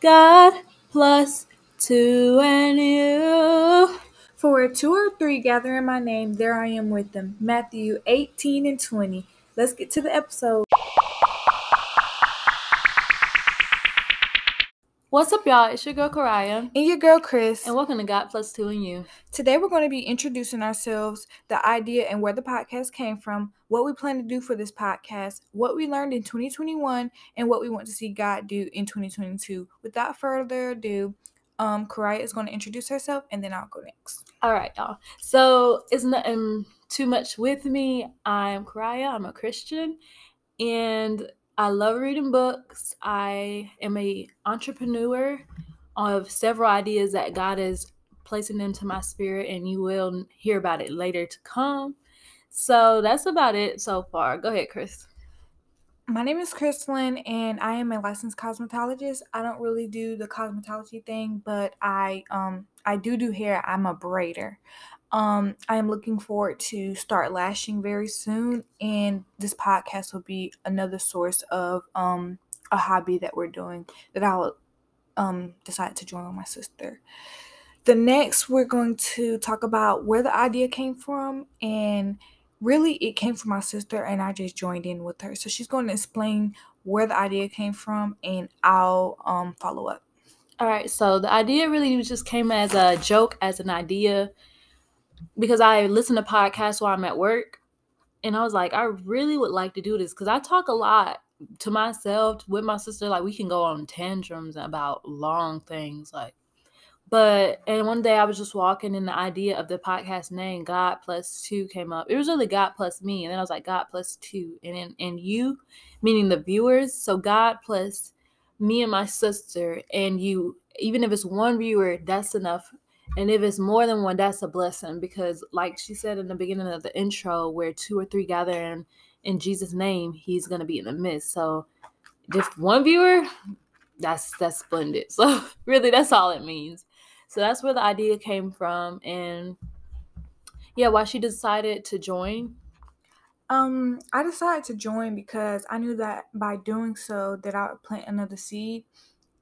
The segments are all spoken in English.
God plus two and you. For where two or three gather in my name, there I am with them. Matthew 18 and 20. Let's get to the episode. What's up, y'all? It's your girl Karaya. And your girl Chris. And welcome to God Plus Two and You. Today we're going to be introducing ourselves, the idea and where the podcast came from, what we plan to do for this podcast, what we learned in 2021, and what we want to see God do in 2022. Without further ado, um, Karaya is going to introduce herself, and then I'll go next. All right, y'all. So it's nothing too much with me. I'm Karaya. I'm a Christian, and I love reading books. I am a entrepreneur of several ideas that God is placing into my spirit, and you will hear about it later to come. So that's about it so far. Go ahead, Chris. My name is Kristlyn, and I am a licensed cosmetologist. I don't really do the cosmetology thing, but I um I do do hair. I'm a braider. Um, I am looking forward to start lashing very soon, and this podcast will be another source of um a hobby that we're doing that I'll um decide to join with my sister. The next, we're going to talk about where the idea came from, and really, it came from my sister, and I just joined in with her. So she's going to explain where the idea came from, and I'll um follow up. All right, so the idea really just came as a joke, as an idea because I listen to podcasts while I'm at work, and I was like, I really would like to do this because I talk a lot to myself with my sister. Like we can go on tantrums about long things, like. But and one day I was just walking, and the idea of the podcast name God plus two came up. It was really God plus me, and then I was like God plus two, and then and you, meaning the viewers. So God plus me and my sister, and you. Even if it's one viewer, that's enough and if it's more than one, that's a blessing because, like she said in the beginning of the intro, where two or three gather in, in Jesus' name, He's to be in the midst. So, just one viewer, that's that's splendid. So, really, that's all it means. So that's where the idea came from, and yeah, why she decided to join. Um, I decided to join because I knew that by doing so, that I would plant another seed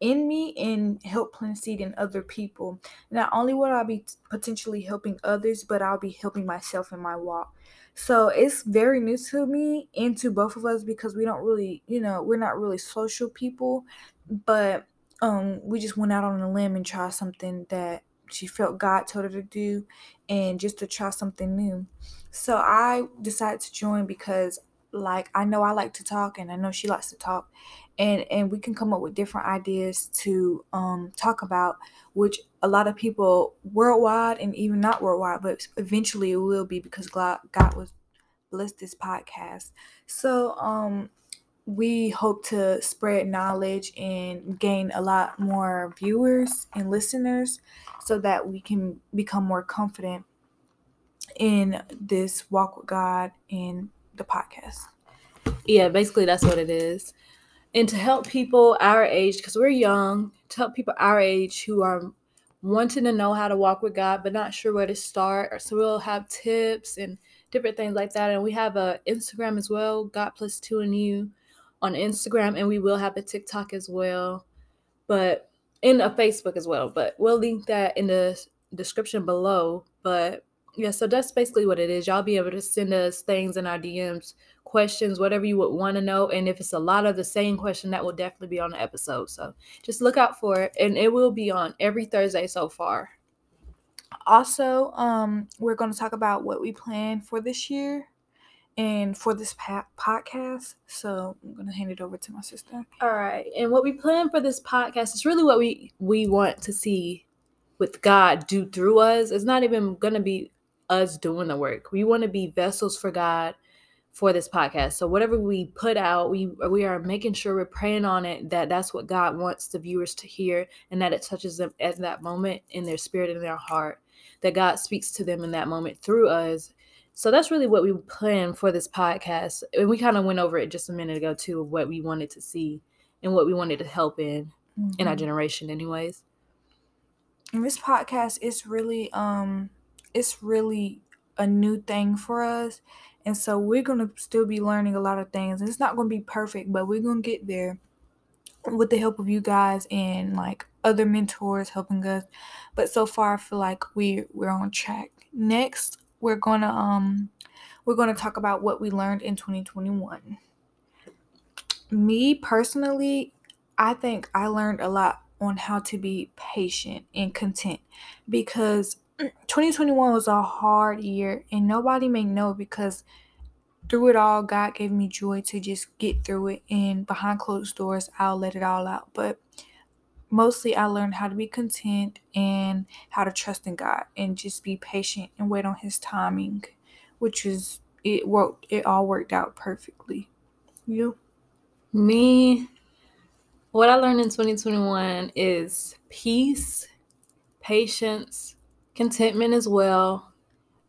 in me and help plant seed in other people. Not only will I be potentially helping others, but I'll be helping myself in my walk. So it's very new to me and to both of us because we don't really, you know, we're not really social people, but um we just went out on a limb and tried something that she felt God told her to do and just to try something new. So I decided to join because like I know I like to talk and I know she likes to talk and and we can come up with different ideas to um, talk about which a lot of people worldwide and even not worldwide but eventually it will be because god, god was blessed this podcast. So um we hope to spread knowledge and gain a lot more viewers and listeners so that we can become more confident in this walk with god and the podcast. Yeah basically that's what it is and to help people our age, because we're young, to help people our age who are wanting to know how to walk with God but not sure where to start. So we'll have tips and different things like that. And we have a Instagram as well, God plus two and you on Instagram, and we will have a TikTok as well, but in a Facebook as well. But we'll link that in the description below. But yeah, so that's basically what it is. Y'all be able to send us things in our DMs questions, whatever you would want to know. And if it's a lot of the same question, that will definitely be on the episode. So just look out for it. And it will be on every Thursday so far. Also, um, we're going to talk about what we plan for this year and for this pa- podcast. So I'm going to hand it over to my sister. All right. And what we plan for this podcast is really what we we want to see with God do through us. It's not even going to be us doing the work. We want to be vessels for God for this podcast. So whatever we put out, we we are making sure we're praying on it that that's what God wants the viewers to hear and that it touches them at that moment in their spirit and in their heart. That God speaks to them in that moment through us. So that's really what we plan for this podcast. And we kind of went over it just a minute ago too of what we wanted to see and what we wanted to help in mm-hmm. in our mm-hmm. generation anyways. And this podcast is really um it's really a new thing for us and so we're going to still be learning a lot of things. And it's not going to be perfect, but we're going to get there. with the help of you guys and like other mentors helping us. But so far I feel like we we're on track. Next, we're going to um we're going to talk about what we learned in 2021. Me personally, I think I learned a lot on how to be patient and content because 2021 was a hard year and nobody may know because through it all, God gave me joy to just get through it. And behind closed doors, I'll let it all out. But mostly, I learned how to be content and how to trust in God and just be patient and wait on His timing, which is it worked. It all worked out perfectly. You, me, what I learned in 2021 is peace, patience, contentment as well,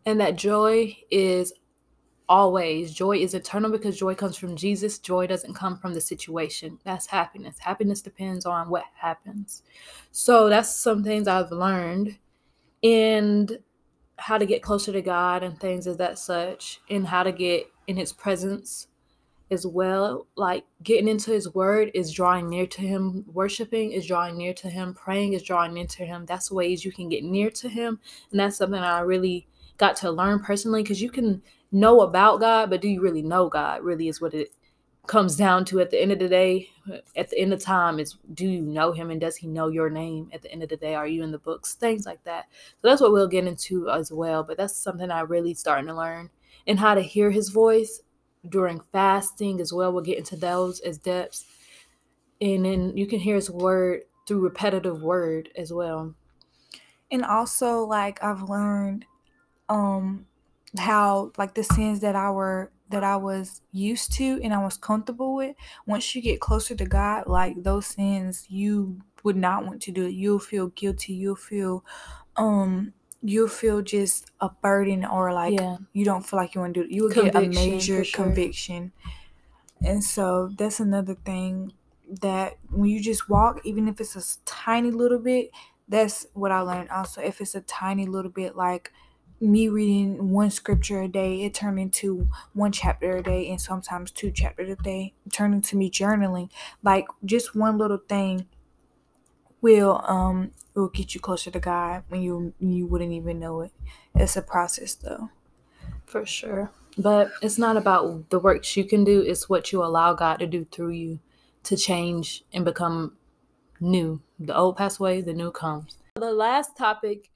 and that joy is always. Joy is eternal because joy comes from Jesus. Joy doesn't come from the situation. That's happiness. Happiness depends on what happens. So that's some things I've learned and how to get closer to God and things of that such, and how to get in his presence as well. Like getting into his word is drawing near to him, worshiping is drawing near to him, praying is drawing near to him. That's ways you can get near to him. And that's something I really got to learn personally because you can know about God, but do you really know God? Really is what it comes down to at the end of the day. At the end of time, is do you know Him and does He know your name? At the end of the day, are you in the books? Things like that. So that's what we'll get into as well. But that's something I really starting to learn and how to hear His voice during fasting as well. We'll get into those as depths, and then you can hear His word through repetitive word as well. And also, like I've learned, um, how like the sins that I were that I was used to and I was comfortable with, once you get closer to God, like those sins you would not want to do it. You'll feel guilty. You'll feel um you'll feel just a burden or like yeah. you don't feel like you want to do it. You will get a major sure. conviction. And so that's another thing that when you just walk, even if it's a tiny little bit, that's what I learned also. If it's a tiny little bit like me reading one scripture a day, it turned into one chapter a day and sometimes two chapters a day. It turned into me journaling. Like just one little thing will um will get you closer to God when you you wouldn't even know it. It's a process though. For sure. But it's not about the works you can do, it's what you allow God to do through you to change and become new. The old pass away, the new comes. The last topic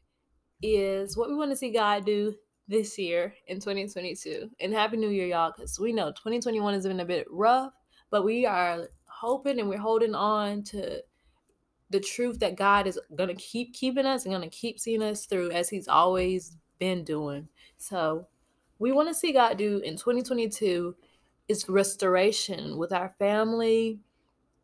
is what we want to see God do this year in 2022. And Happy New Year, y'all, because we know 2021 has been a bit rough, but we are hoping and we're holding on to the truth that God is to keep keeping us and to keep seeing us through as He's always been doing. So, we want to see God do in 2022 is restoration with our family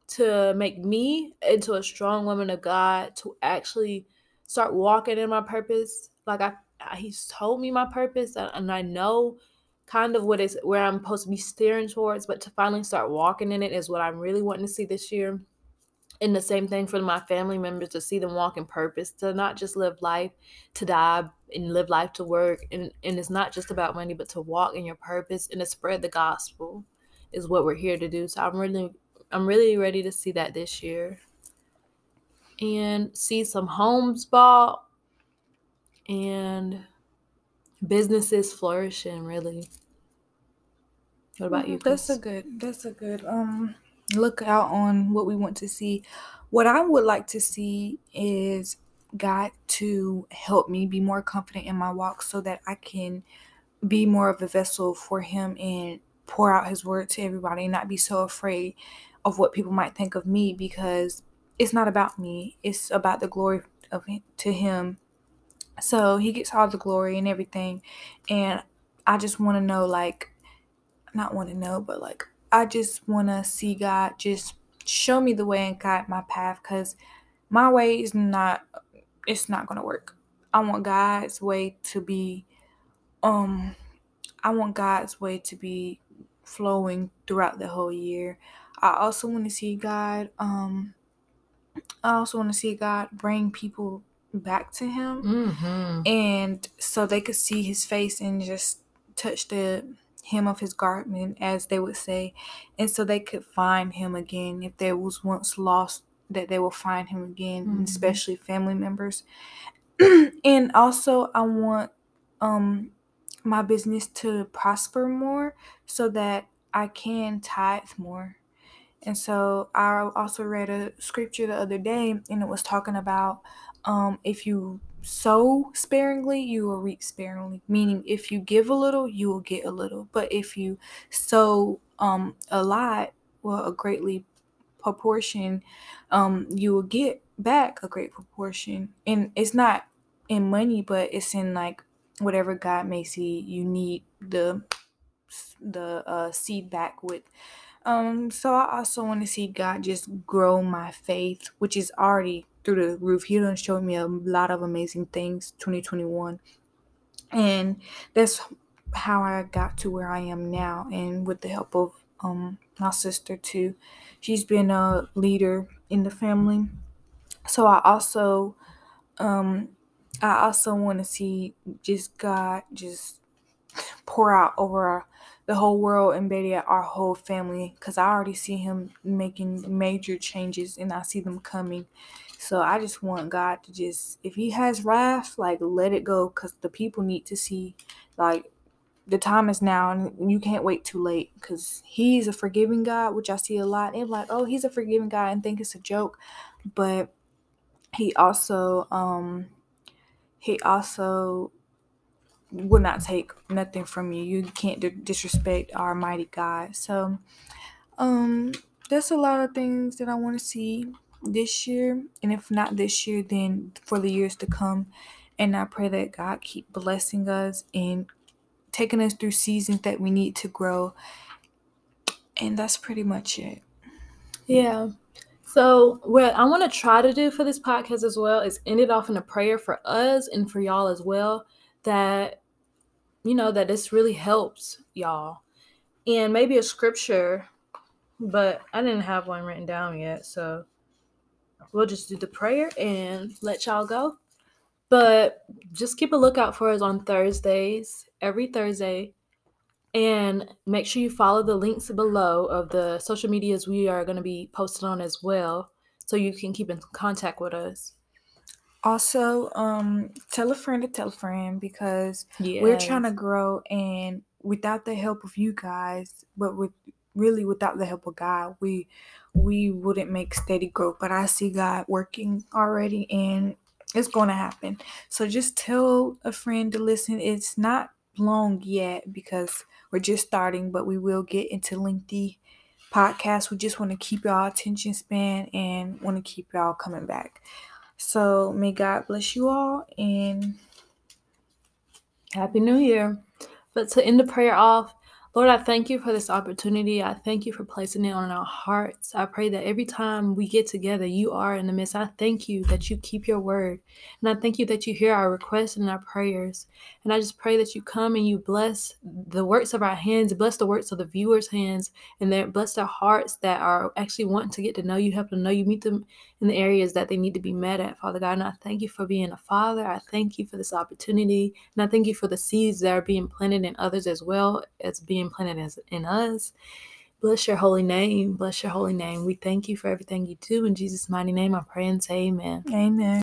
to make me into a strong woman of God to actually start walking in my purpose. Like I, I he's told me my purpose and I know kind of what is where I'm supposed to be steering towards, but to finally start walking in it is what I'm really wanting to see this year. And the same thing for my family members to see them walk in purpose, to not just live life to die and live life to work. And, and it's not just about money, but to walk in your purpose and to spread the gospel is what we're here to do. So I'm really I'm really ready to see that this year and see some homes bought and businesses flourishing really what about you Chris? that's a good that's a good um look out on what we want to see what i would like to see is god to help me be more confident in my walk so that i can be more of a vessel for him and pour out his word to everybody and not be so afraid of what people might think of me because it's not about me. It's about the glory of to him. So he gets all the glory and everything. And I just want to know, like, not want to know, but like, I just want to see God just show me the way and guide my path because my way is not, it's not going to work. I want God's way to be, um, I want God's way to be flowing throughout the whole year. I also want to see God, um, I also want to see God bring people back to Him, mm-hmm. and so they could see His face and just touch the hem of his garment, as they would say, and so they could find him again if there was once lost that they will find him again, Mhm. especially family members. and also I want um my business to prosper more so that I can tithe more. And so I also read a scripture the other day and it was talking about um if you sow sparingly, you will reap sparingly. Meaning if you give a little, you will get a little. But if you sow um a lot, well a greatly proportion, um, you will get back a great proportion. And it's not in money, but it's in like whatever God may see you need the the uh, seed back with. Um, so I also want to see God just grow my faith, which is already through the roof. He done showed me a lot of amazing things 2021. And that's how I got to where I am now and with the help of um my sister too. She's been a leader in the family. So I also um I also want to see just God just pour out over the whole world and better yet our whole family because I already see him making major changes and I see them coming. So I just want God to just if he has wrath, like let it go because the people need to see like the time is now and you can't wait too late because he's a forgiving God, which I see a lot. And like, oh, he's a forgiving God and think it's a joke. But he also um he also will not take nothing from you. You can't d- disrespect our mighty God. So um there's a lot of things that I want to see this year. And if not this year, then for the years to come. And I pray that God keep blessing us and taking us through seasons that we need to grow. And that's pretty much it. Yeah. So, what I want to try to do for this podcast as well is end it off in a prayer for us and for y'all as well that, you know, that this really helps y'all. And maybe a scripture, but I didn't have one written down yet. So, we'll just do the prayer and let y'all go. But just keep a lookout for us on Thursdays, every Thursday. And make sure you follow the links below of the social medias we are going to be posted on as well so you can keep in contact with us. Also, um, tell a friend to tell a friend because Yeah. we're trying to grow and without the help of you guys, but with really without the help of God, we we wouldn't make steady growth. But I see God working already and it's going to happen. So just tell a friend to listen. It's not long yet because we're just starting, but we will get into lengthy podcasts. We just want to keep y'all attention span and want to keep y'all coming back. So may God bless you all and Happy New Year. But to end the prayer off, Lord, I thank you for this opportunity. I thank you for placing it on our hearts. I pray that every time we get together, you are in the midst. I thank you that you keep your word. And I thank you that you hear our requests and our prayers. And I just pray that you come and you bless the works of our hands, bless the works of the viewers' hands, and that bless their hearts that are actually wanting to get to know you, help them know you, meet them in the areas that they need to be met at, Father God. And I thank you for being a father. I thank you for this opportunity. And I thank you for the seeds that are being planted in others as well as being planted as in us. Bless your holy name. Bless your holy name. We thank you for everything you do. In Jesus' mighty name, I pray and say amen. amen.